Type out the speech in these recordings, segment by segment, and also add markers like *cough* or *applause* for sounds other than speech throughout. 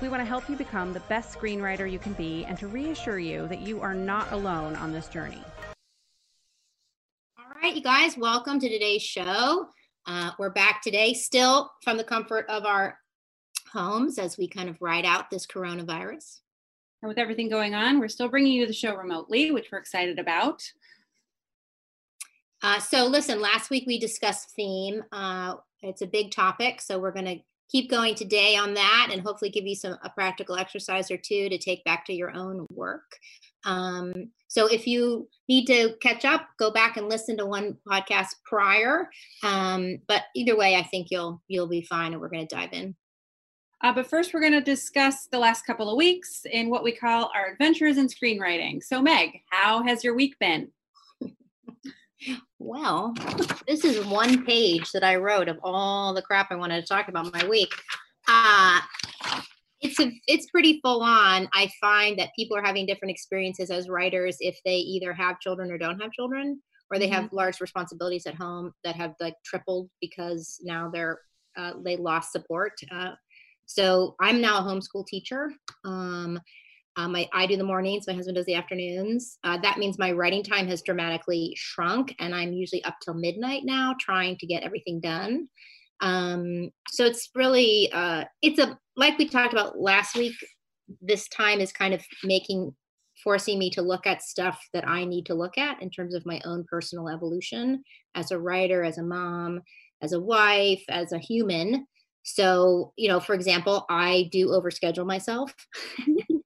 We want to help you become the best screenwriter you can be and to reassure you that you are not alone on this journey. All right, you guys, welcome to today's show. Uh, we're back today, still from the comfort of our homes as we kind of ride out this coronavirus. And with everything going on, we're still bringing you the show remotely, which we're excited about. Uh, so, listen, last week we discussed theme. Uh, it's a big topic, so we're going to keep going today on that and hopefully give you some a practical exercise or two to take back to your own work. Um, so if you need to catch up go back and listen to one podcast prior. Um, but either way i think you'll you'll be fine and we're going to dive in. Uh, but first we're going to discuss the last couple of weeks in what we call our adventures in screenwriting. So meg how has your week been well, *laughs* this is one page that I wrote of all the crap I wanted to talk about my week. Uh, it's a, it's pretty full on. I find that people are having different experiences as writers if they either have children or don't have children, or they have mm-hmm. large responsibilities at home that have like tripled because now they're uh, they lost support. Uh, so I'm now a homeschool teacher. Um, um, I, I do the mornings, my husband does the afternoons. Uh, that means my writing time has dramatically shrunk, and I'm usually up till midnight now trying to get everything done. Um, so it's really, uh, it's a, like we talked about last week, this time is kind of making, forcing me to look at stuff that I need to look at in terms of my own personal evolution as a writer, as a mom, as a wife, as a human. So, you know, for example, I do overschedule myself. *laughs*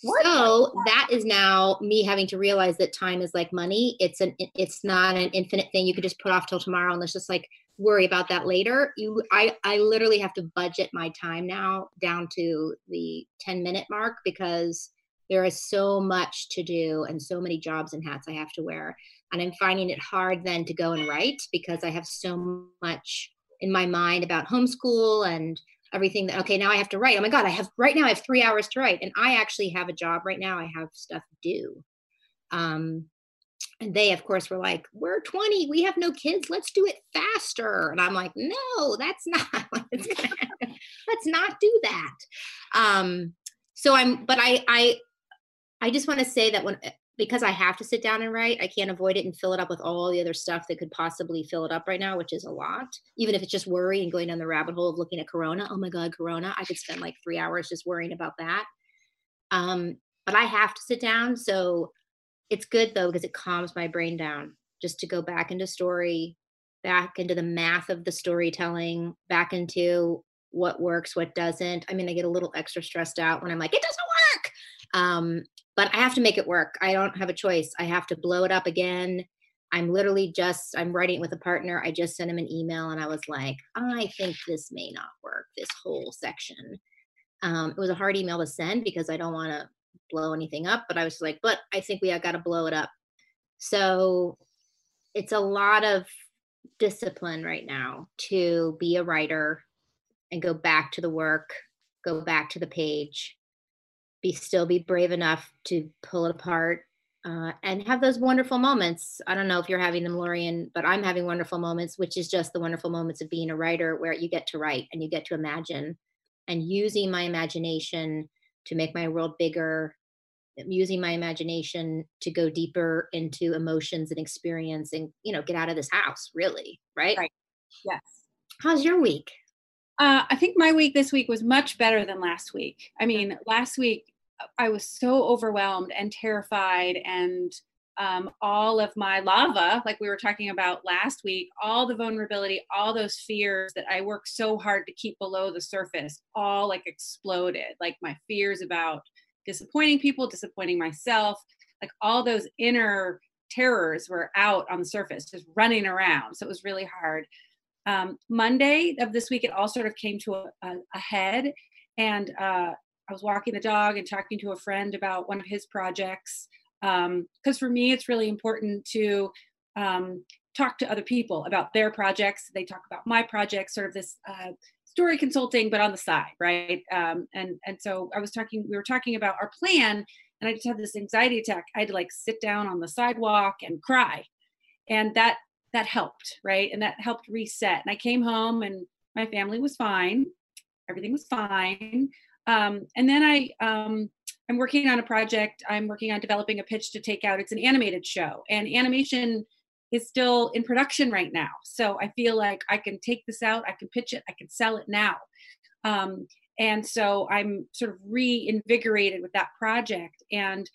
So that is now me having to realize that time is like money. It's an it's not an infinite thing you could just put off till tomorrow and let's just like worry about that later. You I I literally have to budget my time now down to the 10 minute mark because there is so much to do and so many jobs and hats I have to wear. And I'm finding it hard then to go and write because I have so much in my mind about homeschool and everything that okay now i have to write. Oh my god i have right now i have three hours to write and i actually have a job right now i have stuff due um and they of course were like we're 20 we have no kids let's do it faster. And i'm like no that's *laughs* not let's not do that. Um so i'm but i i i just want to say that when because I have to sit down and write, I can't avoid it and fill it up with all the other stuff that could possibly fill it up right now, which is a lot. Even if it's just worry and going down the rabbit hole of looking at Corona. Oh my God, Corona. I could spend like three hours just worrying about that. Um, but I have to sit down. So it's good though, because it calms my brain down just to go back into story, back into the math of the storytelling, back into what works, what doesn't. I mean, I get a little extra stressed out when I'm like, it doesn't work. Um, but I have to make it work. I don't have a choice. I have to blow it up again. I'm literally just, I'm writing it with a partner. I just sent him an email and I was like, I think this may not work, this whole section. Um, it was a hard email to send because I don't want to blow anything up, but I was like, but I think we have got to blow it up. So it's a lot of discipline right now to be a writer and go back to the work, go back to the page, be still be brave enough to pull it apart uh, and have those wonderful moments. I don't know if you're having them, Lorien, but I'm having wonderful moments, which is just the wonderful moments of being a writer where you get to write and you get to imagine and using my imagination to make my world bigger, using my imagination to go deeper into emotions and experience and, you know, get out of this house, really, right? Right. Yes. How's your week? Uh, I think my week this week was much better than last week. I mean, last week I was so overwhelmed and terrified, and um, all of my lava, like we were talking about last week, all the vulnerability, all those fears that I worked so hard to keep below the surface, all like exploded. Like my fears about disappointing people, disappointing myself, like all those inner terrors were out on the surface, just running around. So it was really hard um, Monday of this week, it all sort of came to a, a, a head. And uh, I was walking the dog and talking to a friend about one of his projects. because um, for me it's really important to um, talk to other people about their projects. They talk about my projects sort of this uh, story consulting but on the side right? Um, and and so i was talking we were talking about our plan and i just had this anxiety attack. I had to like sit down on the sidewalk and cry. And that that helped right? And that helped reset. And i came home and my family was fine. Everything was fine um, and then i um, i'm working on a project. I'm working on developing a pitch to take out. It's an animated show and animation is still in production right now. So i feel like i can take this out i can pitch it i can sell it now. Um, and so i'm sort of reinvigorated with that project. And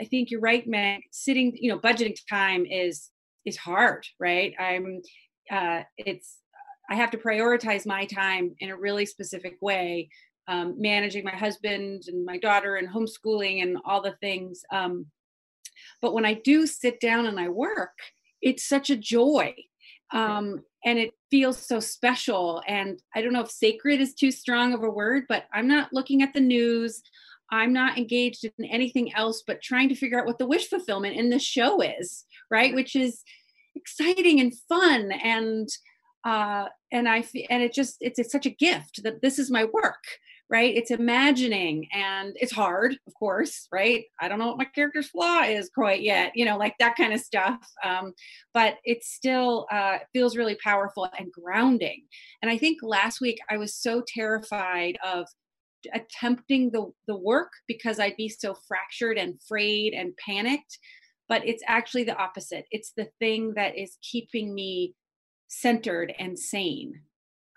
i think you're right meg sitting you know budgeting time is is hard right? I'm uh, it's i have to prioritize my time in a really specific way um, managing my husband and my daughter and homeschooling and all the things um, but when i do sit down and i work it's such a joy um, and it feels so special and i don't know if sacred is too strong of a word but i'm not looking at the news i'm not engaged in anything else but trying to figure out what the wish fulfillment in the show is right? Which is exciting and fun and uh and i and it just it's, it's such a gift that this is my work right? It's imagining and it's hard of course right? I don't know what my character's flaw is quite yet you know like that kind of stuff um, but it still uh, feels really powerful and grounding. And i think last week i was so terrified of attempting the the work because i'd be so fractured and frayed and panicked but it's actually the opposite. It's the thing that is keeping me centered and sane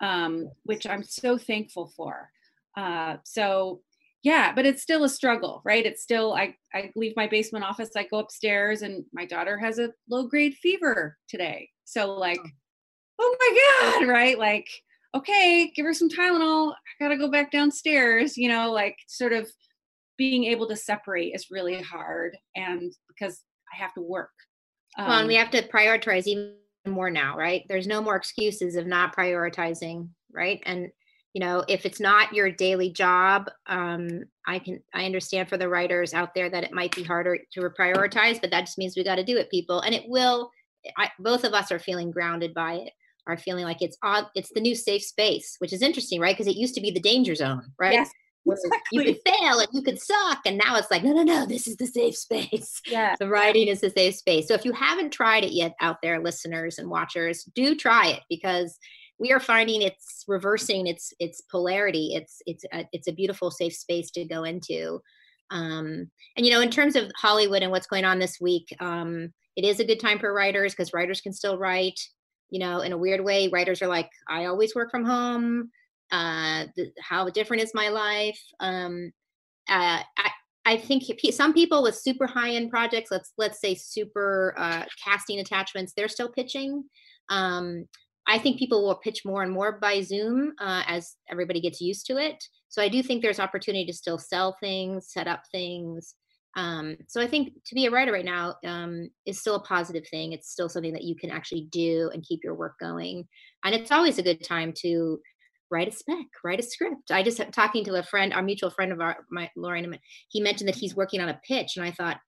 um, which i'm so thankful for uh, so yeah, but it's still a struggle, right? It's still I I leave my basement office, I go upstairs, and my daughter has a low grade fever today. So like, oh, oh my god, *laughs* right? Like, okay, give her some Tylenol. I gotta go back downstairs. You know, like sort of being able to separate is really hard, and because I have to work. Um, well, and we um have to prioritize even more now, right? There's no more excuses of not prioritizing, right? And you know if it's not your daily job um, i can i understand for the writers out there that it might be harder to prioritize but that just means we got to do it people and it will I, both of us are feeling grounded by it are feeling like it's odd it's the new safe space which is interesting right because it used to be the danger zone right? Yes exactly. you could fail and you could suck and now it's like no no no this is the safe space. Yeah the writing is the safe space. So if you haven't tried it yet out there listeners and watchers do try it because we are finding it's reversing its its polarity. It's it's a, it's a beautiful safe space to go into. Um, and you know in terms of hollywood and what's going on this week um, it is a good time for writers because writers can still write you know in a weird way. Writers are like i always work from home. Uh, the, how different is my life? Um, uh, I, I think some people with super high end projects, let's let's say super uh, casting attachments, they're still pitching. Um, I think people will pitch more and more by Zoom uh, as everybody gets used to it. So I do think there's opportunity to still sell things, set up things. Um, so I think to be a writer right now um, is still a positive thing. It's still something that you can actually do and keep your work going. And it's always a good time to write a spec, write a script. I just talking to a friend, our mutual friend of our, my Lauren, he mentioned that he's working on a pitch, and I thought,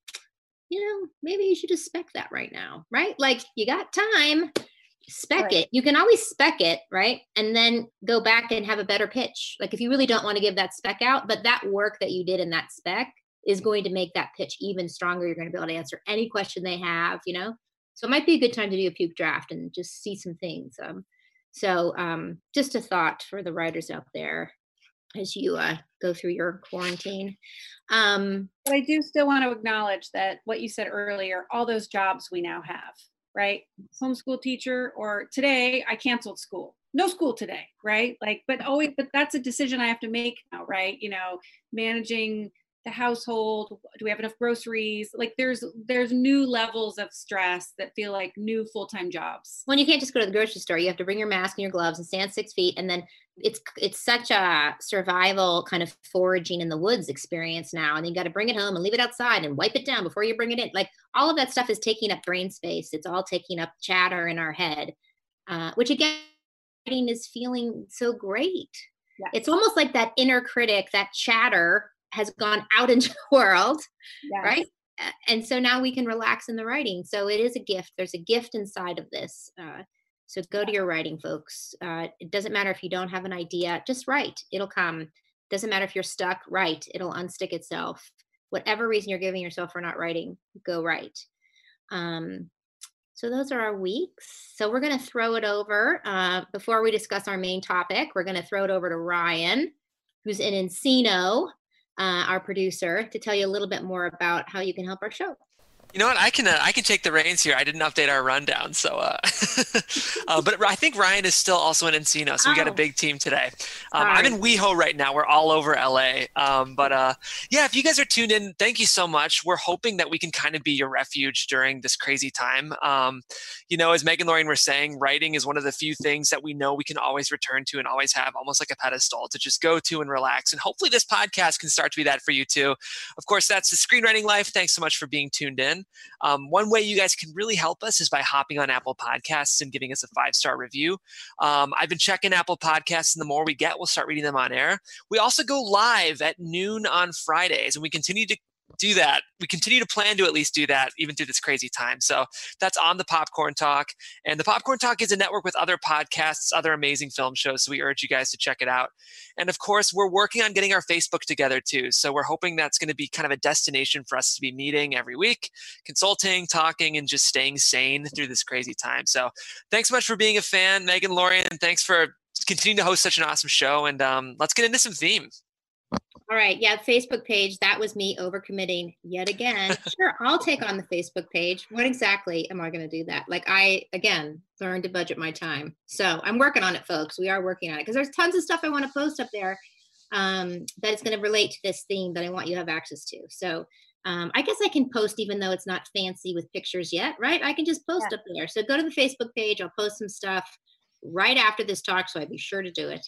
you know, maybe you should just spec that right now, right? Like you got time spec right. it. You can always spec it right? And then go back and have a better pitch. Like if you really don't want to give that spec out but that work that you did in that spec is going to make that pitch even stronger. You're going to be able to answer any question they have you know? So it might be a good time to do a puke draft and just see some things um, so um, just a thought for the writers out there as you uh, go through your quarantine. Um, but i do still want to acknowledge that what you said earlier all those jobs we now have right? Homeschool teacher, or today I canceled school. No school today, right? Like, but always, but that's a decision I have to make now, right? You know, managing the household do we have enough groceries? Like there's there's new levels of stress that feel like new full-time jobs. When you can't just go to the grocery store. You have to bring your mask and your gloves and stand six feet and then it's it's such a survival kind of foraging in the woods experience now and you got to bring it home and leave it outside and wipe it down before you bring it in. Like all of that stuff is taking up brain space. It's all taking up chatter in our head uh, which again is feeling so great. Yeah. it's almost like that inner critic that chatter has gone out into the *laughs* world, yes. right? and so now we can relax in the writing. So it is a gift. There's a gift inside of this. Uh, so go to your writing, folks. Uh, it doesn't matter if you don't have an idea, just write. It'll come. Doesn't matter if you're stuck, write. It'll unstick itself. Whatever reason you're giving yourself for not writing, go write. Um, so those are our weeks. So we're going to throw it over uh, before we discuss our main topic. We're going to throw it over to Ryan, who's in Encino, uh, our producer, to tell you a little bit more about how you can help our show. You know what? I can uh, I can take the reins here. I didn't update our rundown, so uh, *laughs* uh, but I think Ryan is still also in Encino, so we got a oh. big team today. Um, I'm in WeHo right now. We're all over LA, um, but uh, yeah, if you guys are tuned in, thank you so much. We're hoping that we can kind of be your refuge during this crazy time. Um, you know, as Megan Lorien were saying, writing is one of the few things that we know we can always return to and always have, almost like a pedestal to just go to and relax. And hopefully, this podcast can start to be that for you too. Of course, that's the screenwriting life. Thanks so much for being tuned in. Um, one way you guys can really help us is by hopping on Apple Podcasts and giving us a five star review. Um, I've been checking Apple Podcasts, and the more we get, we'll start reading them on air. We also go live at noon on Fridays, and we continue to do that. We continue to plan to at least do that even through this crazy time. So that's on the Popcorn Talk. And the Popcorn Talk is a network with other podcasts, other amazing film shows. So we urge you guys to check it out. And of course, we're working on getting our Facebook together too. So we're hoping that's going to be kind of a destination for us to be meeting every week, consulting, talking, and just staying sane through this crazy time. So thanks so much for being a fan, Megan Lorien. Thanks for continuing to host such an awesome show. And um, let's get into some themes. All right. Yeah. Facebook page. That was me overcommitting yet again. *laughs* sure. I'll take on the Facebook page. What exactly am I going to do that? Like, I, again, learned to budget my time. So I'm working on it, folks. We are working on it because there's tons of stuff I want to post up there um, that is going to relate to this theme that I want you to have access to. So um, I guess I can post even though it's not fancy with pictures yet, right? I can just post yeah. up there. So go to the Facebook page. I'll post some stuff right after this talk, so I'd be sure to do it.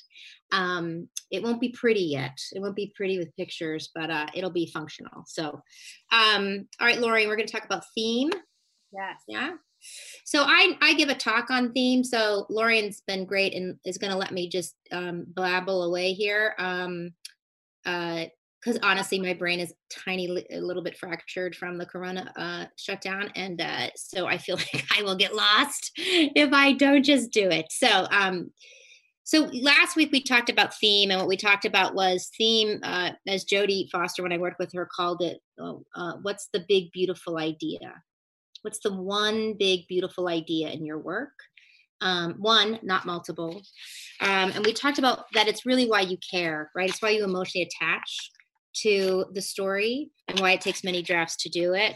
Um, it won't be pretty yet. It won't be pretty with pictures, but uh, it'll be functional. So, um, all right, Lori, we're going to talk about theme. Yes. Yeah. So I, I give a talk on theme. So Lorien's been great and is going to let me just um, blabble away here. Um, uh, because honestly, my brain is tiny, a little bit fractured from the corona uh, shutdown, and uh, so I feel *laughs* like I will get lost if I don't just do it. So, um, so last week we talked about theme, and what we talked about was theme, uh, as Jodie Foster, when I worked with her, called it. Oh, uh, what's the big beautiful idea? What's the one big beautiful idea in your work? Um, one, not multiple. Um, and we talked about that it's really why you care, right? It's why you emotionally attach to the story and why it takes many drafts to do it.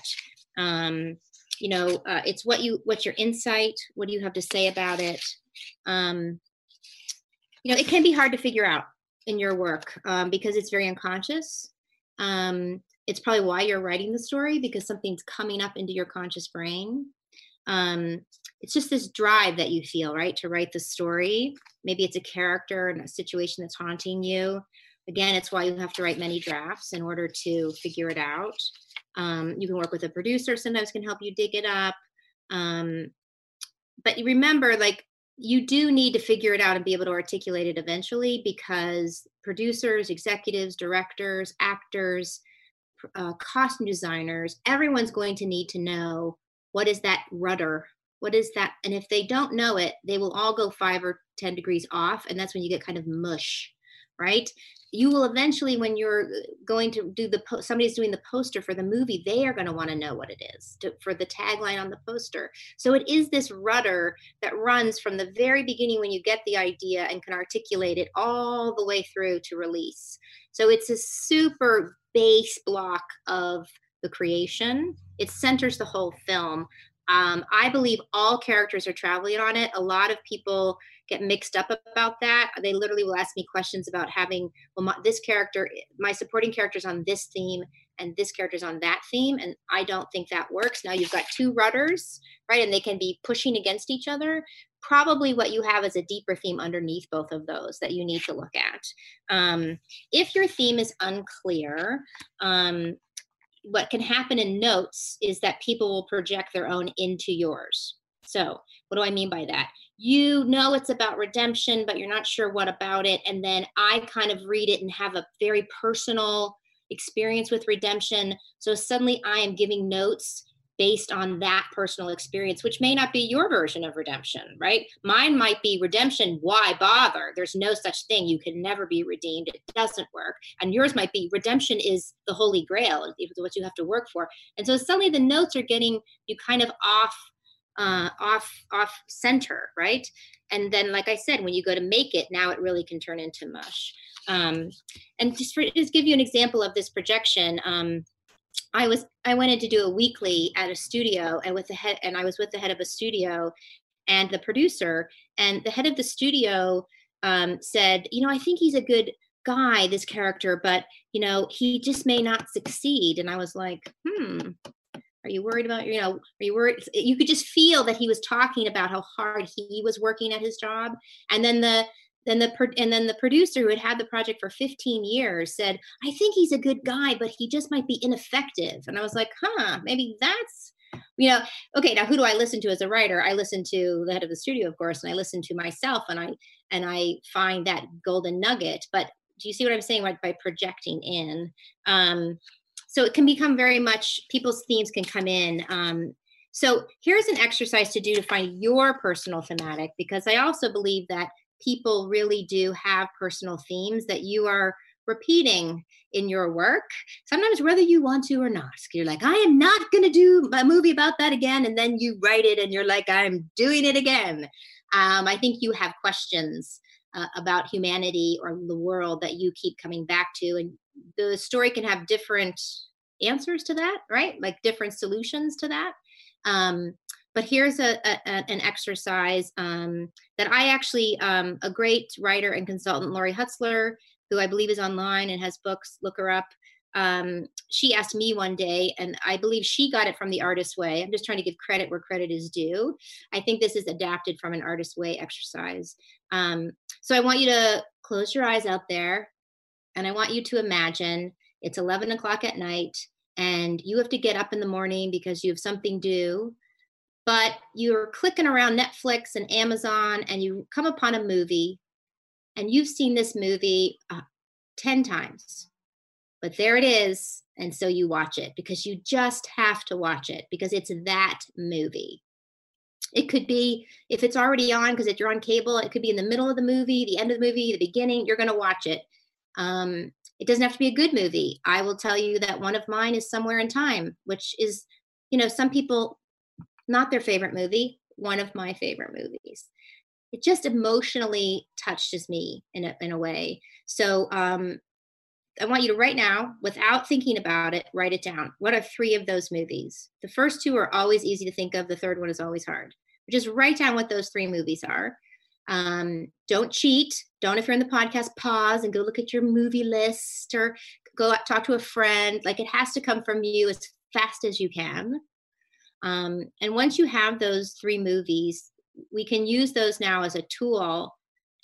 Um, you know, uh, it's what you what's your insight? What do you have to say about it? Um, you know, it can be hard to figure out in your work um, because it's very unconscious. Um, it's probably why you're writing the story because something's coming up into your conscious brain. Um, it's just this drive that you feel, right, to write the story. Maybe it's a character and a situation that's haunting you. Again, it's why you have to write many drafts in order to figure it out. Um, you can work with a producer, sometimes can help you dig it up. Um, but remember, like, you do need to figure it out and be able to articulate it eventually because producers, executives, directors, actors, uh, costume designers, everyone's going to need to know what is that rudder? What is that? And if they don't know it, they will all go five or 10 degrees off. And that's when you get kind of mush right? You will eventually when you're going to do the po- somebody's doing the poster for the movie they are going to want to know what it is to, for the tagline on the poster. So it is this rudder that runs from the very beginning when you get the idea and can articulate it all the way through to release. So it's a super base block of the creation. It centers the whole film. Um, i believe all characters are traveling on it. A lot of people get mixed up about that. They literally will ask me questions about having, well, my, this character, my supporting characters on this theme and this character's on that theme. And I don't think that works. Now you've got two rudders, right? And they can be pushing against each other. Probably what you have is a deeper theme underneath both of those that you need to look at. Um, if your theme is unclear, um, what can happen in notes is that people will project their own into yours. So, what do I mean by that? you know it's about redemption, but you're not sure what about it. And then I kind of read it and have a very personal experience with redemption. So suddenly I am giving notes based on that personal experience, which may not be your version of redemption, right? Mine might be redemption. Why bother? There's no such thing. You can never be redeemed. It doesn't work. And yours might be redemption is the holy grail, it's what you have to work for. And so suddenly the notes are getting you kind of off uh, off off center, right? And then, like I said, when you go to make it, now it really can turn into mush. Um, and just for just give you an example of this projection, um, I was I wanted to do a weekly at a studio, and with the head, and I was with the head of a studio, and the producer, and the head of the studio um, said, you know, I think he's a good guy, this character, but you know, he just may not succeed. And I was like, hmm, are you worried about, you know, are you worried? You could just feel that he was talking about how hard he was working at his job. And then the, then the, and then the producer who had had the project for 15 years said, I think he's a good guy, but he just might be ineffective. And I was like, huh, maybe that's, you know, okay, now who do I listen to as a writer? I listen to the head of the studio, of course, and I listen to myself and I, and I find that golden nugget. But do you see what I'm saying? Like by projecting in, um, so it can become very much people's themes can come in. Um, so here's an exercise to do to find your personal thematic because i also believe that people really do have personal themes that you are repeating in your work. Sometimes whether you want to or not you're like i am not going to do a movie about that again and then you write it and you're like i'm doing it again. Um, i think you have questions uh, about humanity or the world that you keep coming back to and the story can have different answers to that right? Like different solutions to that. Um, but here's a, a, an exercise um, that i actually um, a great writer and consultant Laurie Hutzler who i believe is online and has books look her up um, she asked me one day, and I believe she got it from the Artist Way. I'm just trying to give credit where credit is due. I think this is adapted from an Artist Way exercise. Um, so I want you to close your eyes out there, and I want you to imagine it's 11 o'clock at night, and you have to get up in the morning because you have something due. But you're clicking around Netflix and Amazon, and you come upon a movie, and you've seen this movie uh, 10 times but there it is. And so you watch it because you just have to watch it because it's that movie. It could be, if it's already on, because if you're on cable, it could be in the middle of the movie, the end of the movie, the beginning, you're going to watch it. Um, it doesn't have to be a good movie. I will tell you that one of mine is Somewhere in Time, which is, you know, some people, not their favorite movie, one of my favorite movies. It just emotionally touches me in a, in a way. So um, I want you to right now, without thinking about it, write it down. What are three of those movies? The first two are always easy to think of. The third one is always hard. Just write down what those three movies are. Um, don't cheat. Don't, if you're in the podcast, pause and go look at your movie list or go out, talk to a friend. Like it has to come from you as fast as you can. Um, and once you have those three movies, we can use those now as a tool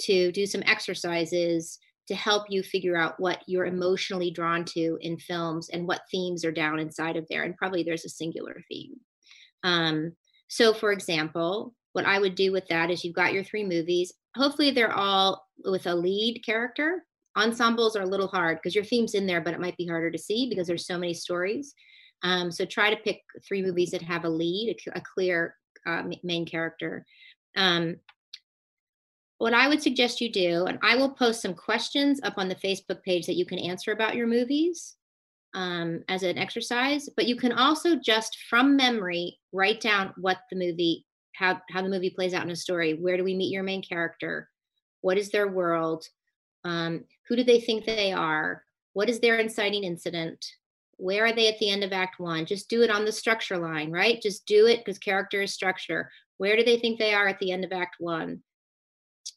to do some exercises to help you figure out what you're emotionally drawn to in films and what themes are down inside of there. And probably there's a singular theme. Um, so, for example, what I would do with that is you've got your three movies. Hopefully, they're all with a lead character. Ensembles are a little hard because your theme's in there, but it might be harder to see because there's so many stories. Um, so, try to pick three movies that have a lead, a, a clear uh, main character. Um, what I would suggest you do, and I will post some questions up on the Facebook page that you can answer about your movies um, as an exercise, but you can also just from memory write down what the movie, how, how the movie plays out in a story. Where do we meet your main character? What is their world? Um, who do they think they are? What is their inciting incident? Where are they at the end of Act One? Just do it on the structure line, right? Just do it because character is structure. Where do they think they are at the end of Act One?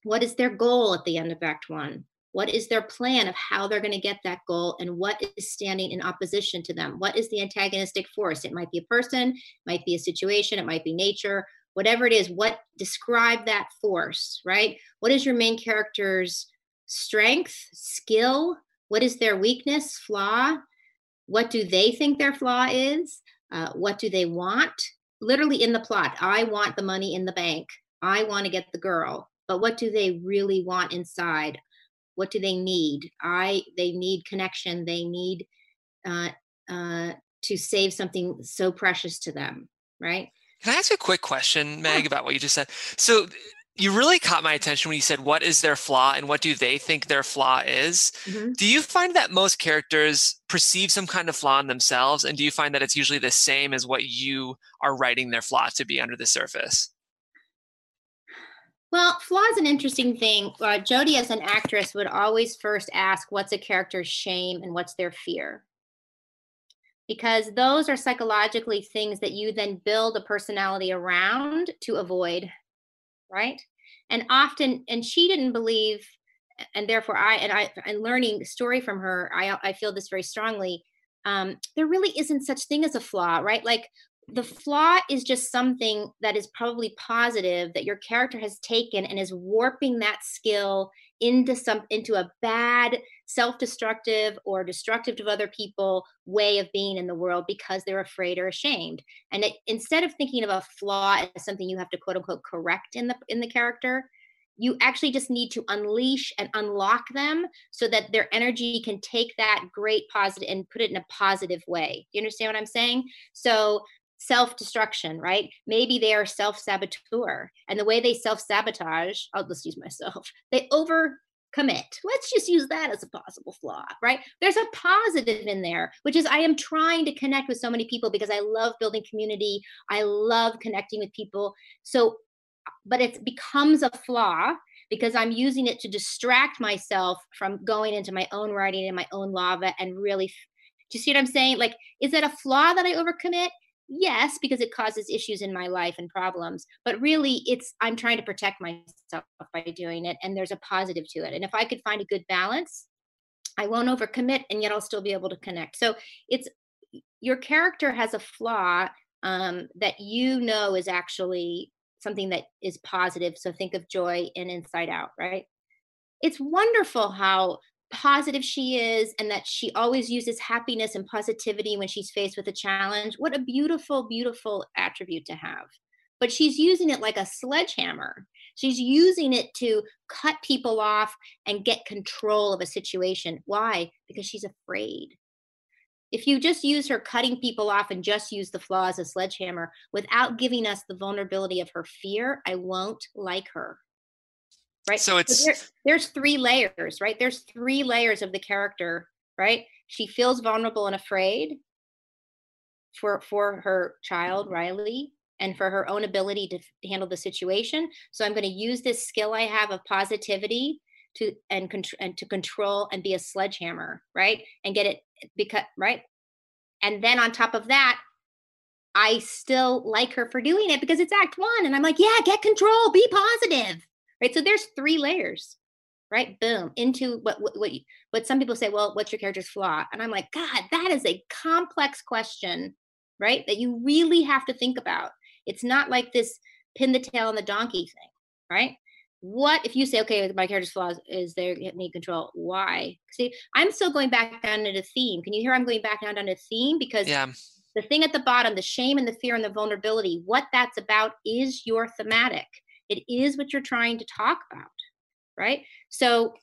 What is their goal at the end of Act One? What is their plan of how they're going to get that goal and what is standing in opposition to them? What is the antagonistic force? It might be a person, might be a situation, it might be nature, whatever it is. What describe that force, right? What is your main character's strength, skill? What is their weakness, flaw? What do they think their flaw is? Uh, what do they want? Literally in the plot, I want the money in the bank. I want to get the girl but what do they really want inside what do they need i they need connection they need uh, uh, to save something so precious to them, right? Can I ask a quick question, Meg, about what you just said? So you really caught my attention when you said what is their flaw and what do they think their flaw is mm-hmm. do you find that most characters perceive some kind of flaw in themselves and do you find that it's usually the same as what you are writing their flaw to be under the surface well, flaw is an interesting thing. Uh, Jodie, as an actress, would always first ask, "What's a character's shame and what's their fear?" Because those are psychologically things that you then build a personality around to avoid right and often and she didn't believe and therefore i and i and learning story from her i i feel this very strongly um there really isn't such thing as a flaw right like the flaw is just something that is probably positive that your character has taken and is warping that skill into some into a bad self-destructive or destructive to other people way of being in the world because they're afraid or ashamed and it, instead of thinking of a flaw as something you have to quote unquote correct in the in the character you actually just need to unleash and unlock them so that their energy can take that great positive and put it in a positive way. You understand what I'm saying? So self destruction, right? Maybe they are self saboteur. And the way they self sabotage, I'll just use myself, *laughs* they over commit. Let's just use that as a possible flaw, right? There's a positive in there, which is I am trying to connect with so many people because I love building community. I love connecting with people. So, but it becomes a flaw because I'm using it to distract myself from going into my own writing and my own lava and really. Do you see what I'm saying? Like, is that a flaw that I overcommit? Yes because it causes issues in my life and problems but really it's i'm trying to protect myself by doing it and there's a positive to it and if i could find a good balance i won't overcommit and yet i'll still be able to connect. So it's your character has a flaw um, that you know is actually something that is positive so think of joy and inside out right? It's wonderful how positive she is and that she always uses happiness and positivity when she's faced with a challenge. What a beautiful, beautiful attribute to have. But she's using it like a sledgehammer. She's using it to cut people off and get control of a situation. Why? Because she's afraid. If you just use her cutting people off and just use the flaw as a sledgehammer without giving us the vulnerability of her fear, I won't like her right? So it's so there, there's three layers right? There's three layers of the character right? She feels vulnerable and afraid for for her child riley and for her own ability to handle the situation. So i'm going to use this skill i have of positivity to and, and to control and be a sledgehammer right? And get it because right? And then on top of that i still like her for doing it because it's act one and i'm like yeah get control be positive right? So there's three layers, right? Boom, into what what what, what some people say. Well, what's your character's flaw? And I'm like, God, that is a complex question, right? That you really have to think about. It's not like this pin the tail on the donkey thing, right? What if you say, okay, my character's flaw is they need control? Why? See, I'm still going back down to the theme. Can you hear I'm going back down, down to theme? Because yeah the thing at the bottom, the shame and the fear and the vulnerability, what that's about is your thematic. It is what you're trying to talk about, right? So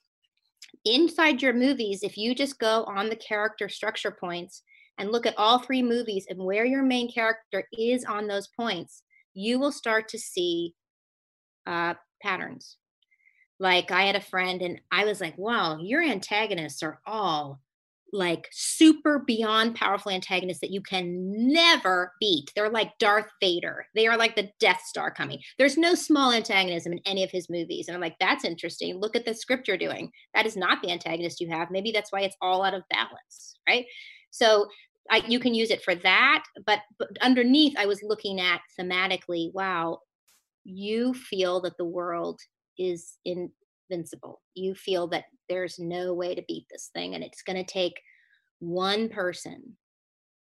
inside your movies, if you just go on the character structure points and look at all three movies and where your main character is on those points, you will start to see uh, patterns. Like I had a friend, and I was like, wow, your antagonists are all like super beyond powerful antagonists that you can never beat. They're like Darth Vader. They are like the Death Star coming. There's no small antagonism in any of his movies. And I'm like, that's interesting. Look at the script you're doing. That is not the antagonist you have. Maybe that's why it's all out of balance, right? So I, you can use it for that. But, but underneath, I was looking at thematically, wow, you feel that the world is invincible. You feel that there's no way to beat this thing and it's going to take one person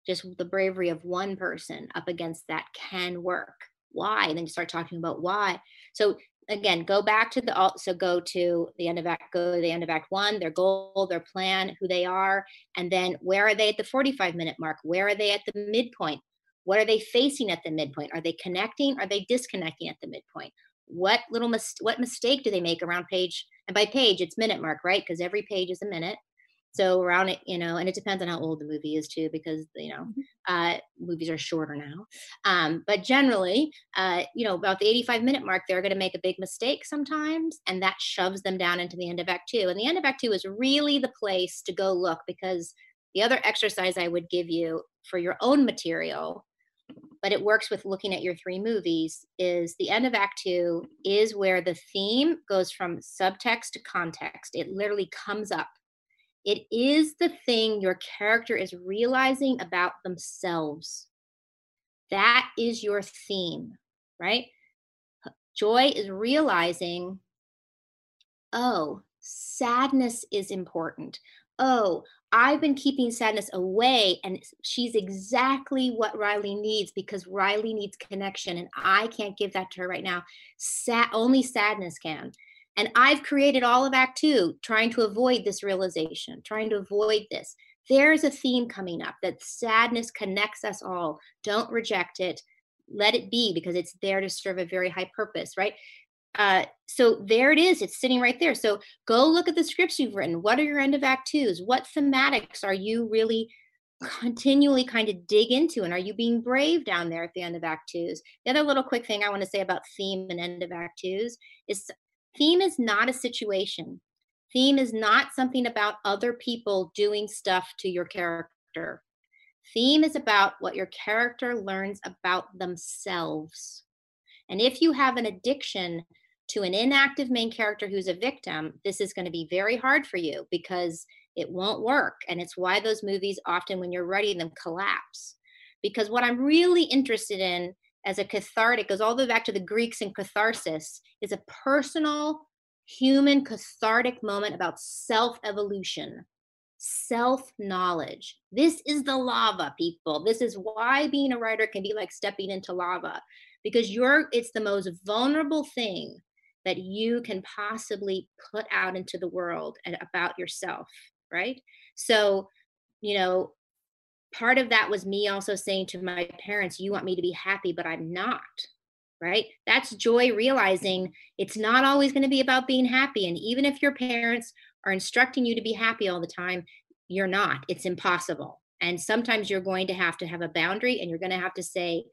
just the bravery of one person up against that can work. Why? And then you start talking about why. So again go back to the so go to the end of act go to the end of act one their goal their plan who they are and then where are they at the 45 minute mark? Where are they at the midpoint? What are they facing at the midpoint? Are they connecting? Are they disconnecting at the midpoint what little mis- what mistake do they make around page and by page it's minute mark right because every page is a minute So around it, you know, and it depends on how old the movie is too, because you know, Mhm. uh, movies are shorter now. Um, but generally, uh, you know, about the 85 minute mark, they're going to make a big mistake sometimes, and that shoves them down into the end of Act Two. And the end of Act Two is really the place to go look because the other exercise I would give you for your own material, but it works with looking at your three movies, is the end of Act Two is where the theme goes from subtext to context. It literally comes up. It is the thing your character is realizing about themselves. That is your theme, right? Joy is realizing, oh, sadness is important. Oh, I've been keeping sadness away, and she's exactly what Riley needs because Riley needs connection, and I can't give that to her right now. Sad, only sadness can. And I've created all of Act Two trying to avoid this realization, trying to avoid this. There's a theme coming up that sadness connects us all. Don't reject it. Let it be because it's there to serve a very high purpose, right? Uh, so there it is. It's sitting right there. So go look at the scripts you've written. What are your end of act twos? What thematics are you really continually kind of dig into? And are you being brave down there at the end of act twos? The other little quick thing I want to say about theme and end of act twos is theme is not a situation. Theme is not something about other people doing stuff to your character. Theme is about what your character learns about themselves. And if you have an addiction to an inactive main character who's a victim, this is going to be very hard for you because it won't work. And it's why those movies often, when you're writing them, collapse. Because what I'm really interested in as a cathartic goes all the way back to the Greeks and catharsis is a personal human cathartic moment about self evolution, self knowledge. This is the lava, people. This is why being a writer can be like stepping into lava because you're it's the most vulnerable thing that you can possibly put out into the world and about yourself, right? So, you know, part of that was me also saying to my parents, you want me to be happy, but I'm not right? That's joy realizing it's not always going to be about being happy. And even if your parents are instructing you to be happy all the time, you're not. It's impossible. And sometimes you're going to have to have a boundary and you're going to have to say,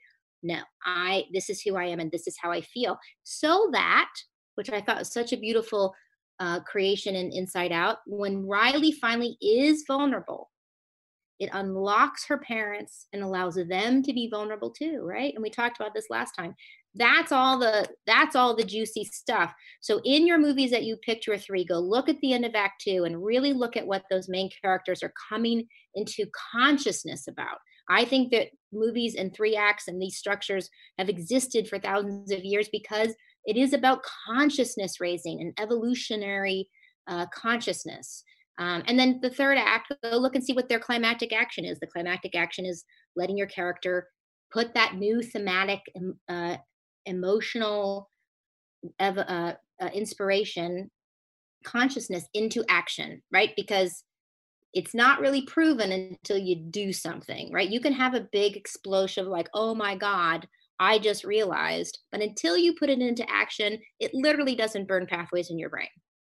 no, I, this is who I am and this is how I feel. So that, which I thought was such a beautiful uh, creation in Inside Out, when Riley finally is vulnerable, it unlocks her parents and allows them to be vulnerable too, right? And we talked about this last time that's all the that's all the juicy stuff so in your movies that you picked your three go look at the end of act two and really look at what those main characters are coming into consciousness about i think that movies and three acts and these structures have existed for thousands of years because it is about consciousness raising and evolutionary uh, consciousness. Um, and then the third act go look and see what their climactic action is. The climactic action is letting your character put that new thematic uh, emotional uh, uh, inspiration consciousness into action right? Because it's not really proven until you do something right you can have a big explosion of like oh my god i just realized but until you put it into action it literally doesn't burn pathways in your brain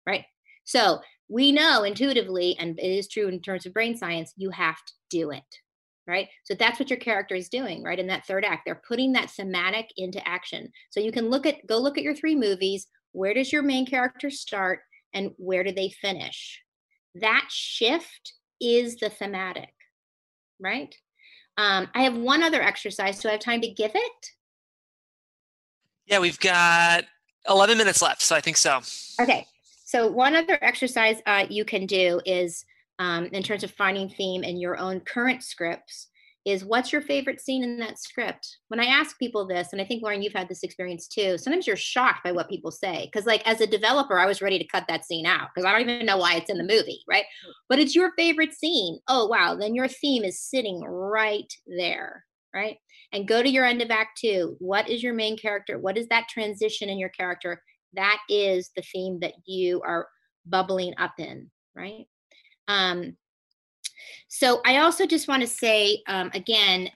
right so we know intuitively and it is true in terms of brain science you have to do it right? So that's what your character is doing, right? In that third act, they're putting that thematic into action. So you can look at go look at your three movies. Where does your main character start and where do they finish? That shift is the thematic, right? Um, I have one other exercise. Do I have time to give it? Yeah, we've got 11 minutes left, so I think so. Okay. So one other exercise uh, you can do is um, in terms of finding theme in your own current scripts is what's your favorite scene in that script? When I ask people this, and I think Lorien, you've had this experience too, sometimes you're shocked by what people say. Because, like, as a developer, I was ready to cut that scene out because I don't even know why it's in the movie, right? But it's your favorite scene. Oh, wow. Then your theme is sitting right there, right? And go to your end of act two. What is your main character? What is that transition in your character? That is the theme that you are bubbling up in, right? Um, so I also just want to say um, again,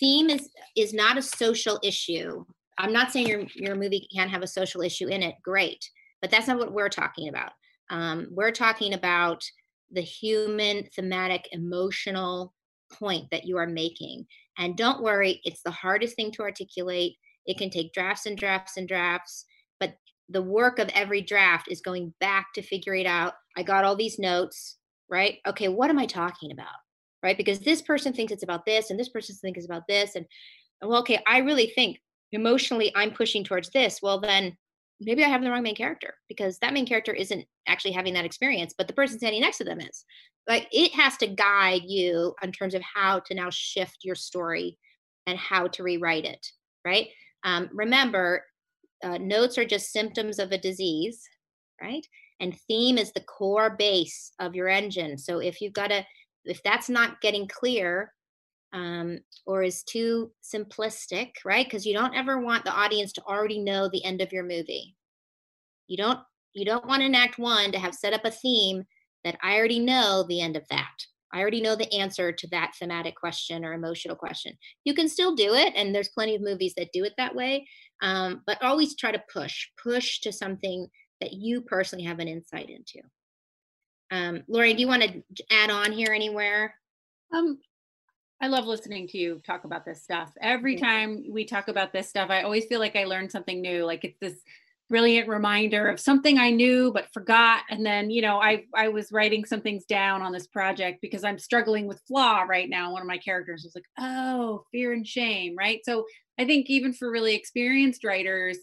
theme is is not a social issue. I'm not saying your your movie can't have a social issue in it. Great, but that's not what we're talking about. Um, we're talking about the human thematic emotional point that you are making and don't worry it's the hardest thing to articulate it can take drafts and drafts and drafts but the work of every draft is going back to figure it out i got all these notes right okay what am i talking about right because this person thinks it's about this and this person thinks it's about this and well okay i really think emotionally i'm pushing towards this well then maybe I have the wrong main character because that main character isn't actually having that experience, but the person standing next to them is. Like it has to guide you in terms of how to now shift your story and how to rewrite it, right? Um, remember, uh, notes are just symptoms of a disease, right? And theme is the core base of your engine. So if you've got a if that's not getting clear, um, or is too simplistic, right? Because you don't ever want the audience to already know the end of your movie. You don't you don't want in act one to have set up a theme that I already know the end of that. I already know the answer to that thematic question or emotional question. You can still do it, and there's plenty of movies that do it that way. Um, but always try to push, push to something that you personally have an insight into. Um, Lori, do you want to add on here anywhere? Um, I love listening to you talk about this stuff. Every time we talk about this stuff, I always feel like I learned something new. Like it's this brilliant reminder of something I knew but forgot. And then, you know, I I was writing some things down on this project because I'm struggling with flaw right now. One of my characters was like, oh, fear and shame, right? So I think even for really experienced writers,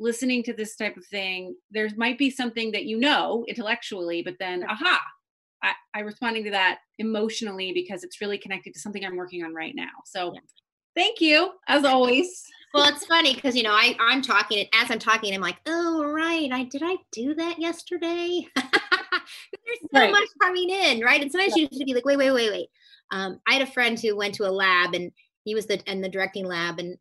listening to this type of thing, there might be something that you know intellectually, but then aha, I, I'm responding to that emotionally because it's really connected to something I'm working on right now. So yeah. thank you as always. well, it's funny because you know I I'm talking as I'm talking, I'm like, oh right, I did I do that yesterday? *laughs* There's so right. much coming in, right? And sometimes yeah. you to be like, wait, wait, wait, wait. Um, I had a friend who went to a lab and he was the in the directing lab and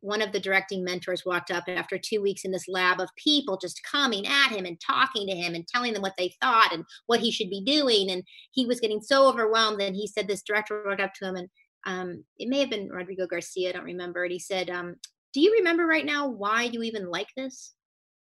one of the directing mentors walked up after two weeks in this lab of people just coming at him and talking to him and telling them what they thought and what he should be doing. And he was getting so overwhelmed. And he said, This director walked up to him, and um, it may have been Rodrigo Garcia, I don't remember. And he said, um, Do you remember right now why you even like this?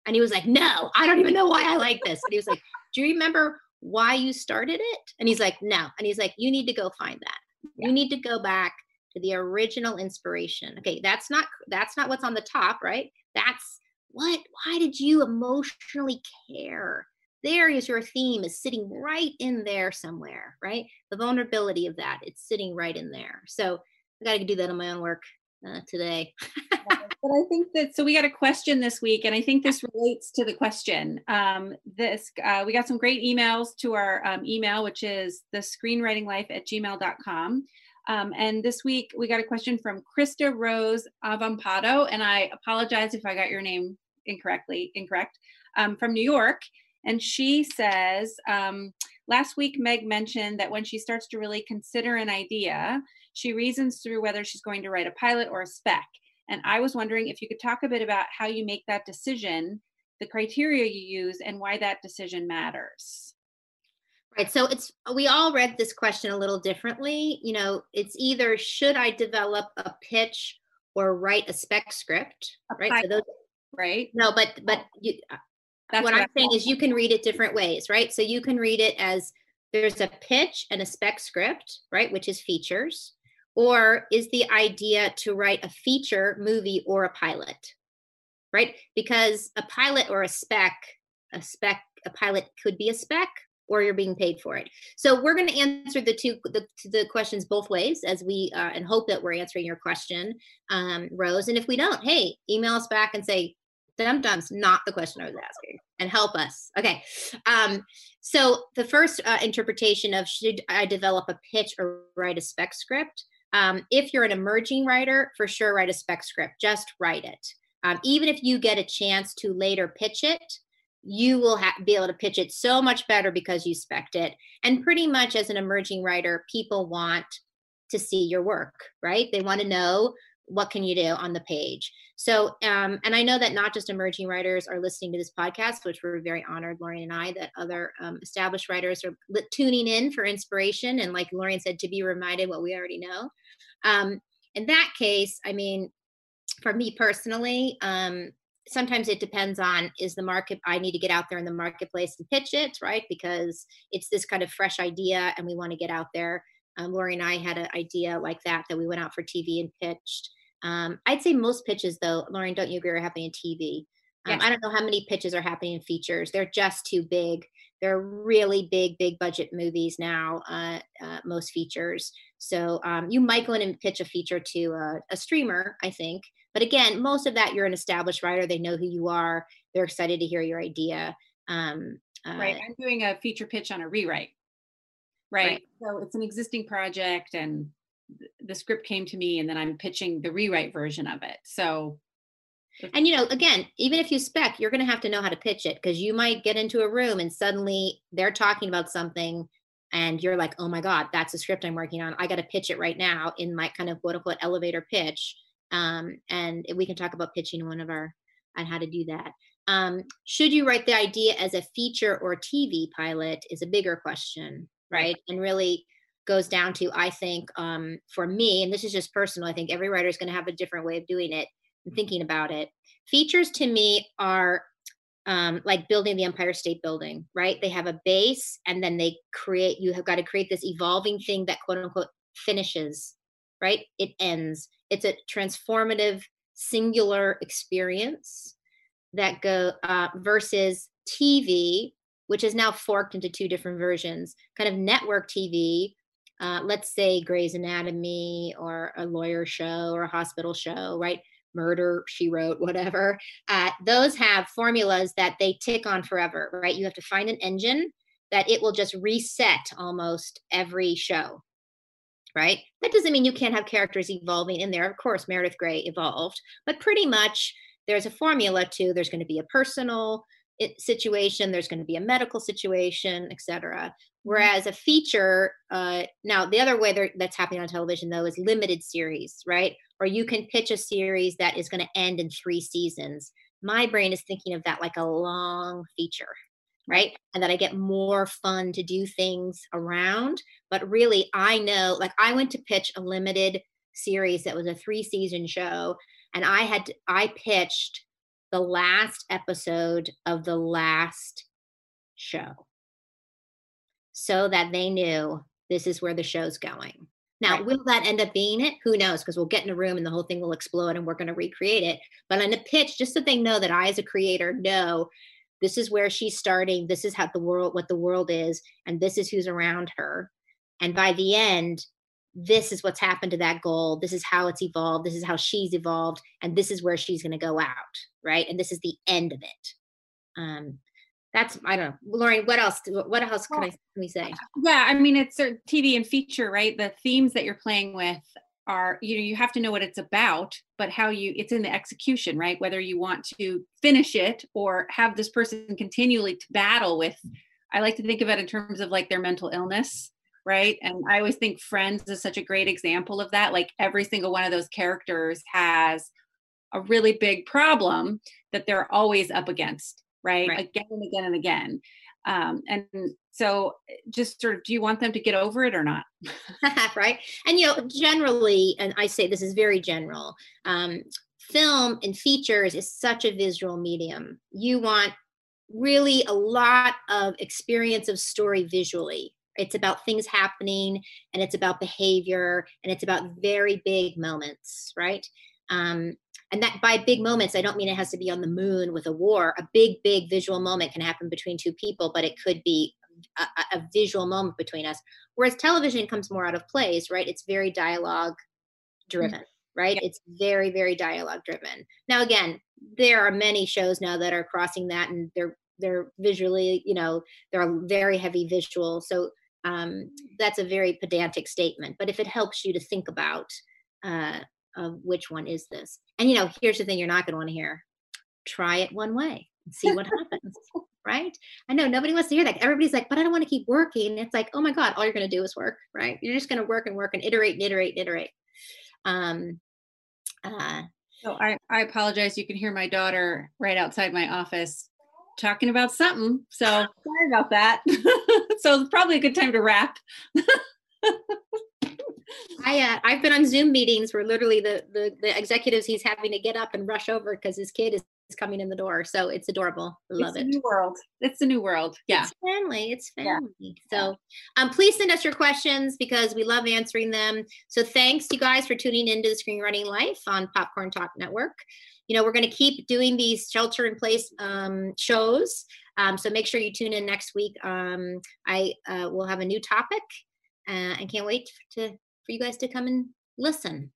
And he was like, No, I don't even know why I like this. And he was like, Do you remember why you started it? And he's like, No. And he's like, You need to go find that. Yeah. You need to go back the original inspiration. Okay, that's not that's not what's on the top, right? That's what why did you emotionally care? There is your theme is sitting right in there somewhere, right? The vulnerability of that, it's sitting right in there. So I got to do that on my own work uh, today. *laughs* but I think that so we got a question this week, and I think this relates to the question. Um, this uh, we got some great emails to our um, email, which is the screenwritinglife at gmail.com. Um, and this week we got a question from Krista Rose Avampado, and I apologize if I got your name incorrectly, incorrect, um, from New York. And she says, um, last week Meg mentioned that when she starts to really consider an idea, she reasons through whether she's going to write a pilot or a spec. And I was wondering if you could talk a bit about how you make that decision, the criteria you use, and why that decision matters. Right. So it's we all read this question a little differently. You know, it's either should I develop a pitch or write a spec script, a right? So those, right. No, but but you, uh, That's what I'm saying is you can read it different ways, right? So you can read it as there's a pitch and a spec script, right, which is features, or is the idea to write a feature movie or a pilot, right? Because a pilot or a spec, a spec, a pilot could be a spec or you're being paid for it. So we're going to answer the two the, the questions both ways as we uh, and hope that we're answering your question, um, Rose. And if we don't, hey, email us back and say, dum dums, not the question I was asking, and help us. Okay. Um, so the first uh, interpretation of should I develop a pitch or write a spec script? Um, if you're an emerging writer, for sure, write a spec script. Just write it. Um, even if you get a chance to later pitch it, you will ha- be able to pitch it so much better because you spec it. And pretty much as an emerging writer, people want to see your work, right? They want to know what can you do on the page. So, um, and I know that not just emerging writers are listening to this podcast, which we're very honored, Lorien and I, that other um, established writers are li- tuning in for inspiration and, like Lorien said, to be reminded what we already know. Um, in that case, I mean, for me personally, um, sometimes it depends on is the market i need to get out there in the marketplace and pitch it right? Because it's this kind of fresh idea and we want to get out there. Um, lori and i had an idea like that that we went out for tv and pitched. Um, i'd say most pitches though Lorien don't you agree are happening in tv um, yes. i don't know how many pitches are happening in features. They're just too big they're really big big budget movies now uh, uh, most features so um, you might go in and pitch a feature to a, a streamer i think but again, most of that you're an established writer. They know who you are. They're excited to hear your idea. Um, uh, right. I'm doing a feature pitch on a rewrite. Right? right. So it's an existing project and the script came to me and then I'm pitching the rewrite version of it. So and you know, again, even if you spec, you're going to have to know how to pitch it because you might get into a room and suddenly they're talking about something and you're like, oh my God, that's a script I'm working on. I got to pitch it right now in my kind of quote unquote elevator pitch um, and we can talk about pitching one of our on how to do that. Um, should you write the idea as a feature or TV pilot is a bigger question, right? And really goes down to I think um, for me, and this is just personal. I think every writer is going to have a different way of doing it and thinking about it. Features to me are um, like building the Empire State Building, right? They have a base, and then they create. You have got to create this evolving thing that quote unquote finishes, right? It ends it's a transformative singular experience that go uh, versus tv which is now forked into two different versions kind of network tv uh, let's say Grey's Anatomy or a lawyer show or a hospital show, right? Murder, she wrote, whatever. Uh, those have formulas that they tick on forever, right? You have to find an engine that it will just reset almost every show right? That doesn't mean you can't have characters evolving in there. Of course, Meredith Grey evolved, but pretty much there's a formula to there's going to be a personal situation, there's going to be a medical situation, etc. Mm-hmm. Whereas a feature, uh, now the other way that's happening on television though is limited series, right? Or you can pitch a series that is going to end in three seasons. My brain is thinking of that like a long feature, right? And that I get more fun to do things around. But really, I know, like, I went to pitch a limited series that was a three season show, and I had, to, I pitched the last episode of the last show so that they knew this is where the show's going. Now, right. will that end up being it? Who knows? Because we'll get in a room and the whole thing will explode and we're going to recreate it. But on a pitch, just so they know that I, as a creator, know this is where she's starting this is how the world what the world is and this is who's around her and by the end this is what's happened to that goal this is how it's evolved this is how she's evolved and this is where she's going to go out right and this is the end of it um that's i don't know. Lorien what else what else can i can we say? yeah i mean it's a tv and feature right? The themes that you're playing with are you know you have to know what it's about but how you it's in the execution right? Whether you want to finish it or have this person continually to battle with i like to think of it in terms of like their mental illness right? And i always think friends is such a great example of that. Like every single one of those characters has a really big problem that they're always up against right, right. again and again and again. Um, and so just sort of do you want them to get over it or not? *laughs* *laughs* Right? And you know generally and i say this is very general um, film and features is such a visual medium. You want really a lot of experience of story visually. It's about things happening and it's about behavior and it's about very big moments right um, and that by big moments i don't mean it has to be on the moon with a war. A big big visual moment can happen between two people but it could be a, a visual moment between us. Whereas television comes more out of plays right? It's very dialogue driven mm-hmm. right? It's very very dialogue driven. Now again there are many shows now that are crossing that and they're they're visually you know they're very heavy visual. So um, that's a very pedantic statement. But if it helps you to think about uh, of which one is this. And you know, here's the thing you're not going to want to hear. Try it one way and see what happens. *laughs* right? I know nobody wants to hear that. Everybody's like, but I don't want to keep working. It's like, oh my God, all you're going to do is work, right? You're just going to work and work and iterate and iterate and iterate. Um, uh, so I, I apologize. You can hear my daughter right outside my office talking about something. So *laughs* sorry about that. *laughs* so it's probably a good time to wrap. I uh, I've been on Zoom meetings where literally the, the the executives he's having to get up and rush over because his kid is coming in the door. So it's adorable. I love it. it's it. new world. It's a new world. Yeah. It's family. It's family. Yeah. So um, please send us your questions because we love answering them. So thanks you guys for tuning into the Screenwriting Life on Popcorn Talk Network. You know, we're going to keep doing these shelter in place um, shows. Um, so make sure you tune in next week. Um, I uh, will have a new topic uh, and can't wait to for you guys to come and listen.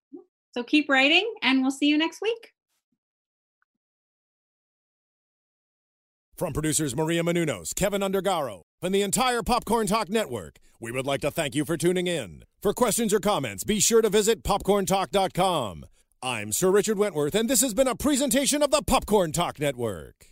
So keep writing and we'll see you next week. From producers Maria Menounos, Kevin Undergaro, and the entire Popcorn Talk Network, we would like to thank you for tuning in. For questions or comments, be sure to visit popcorntalk.com. I'm Sir Richard Wentworth, and this has been a presentation of the Popcorn Talk Network.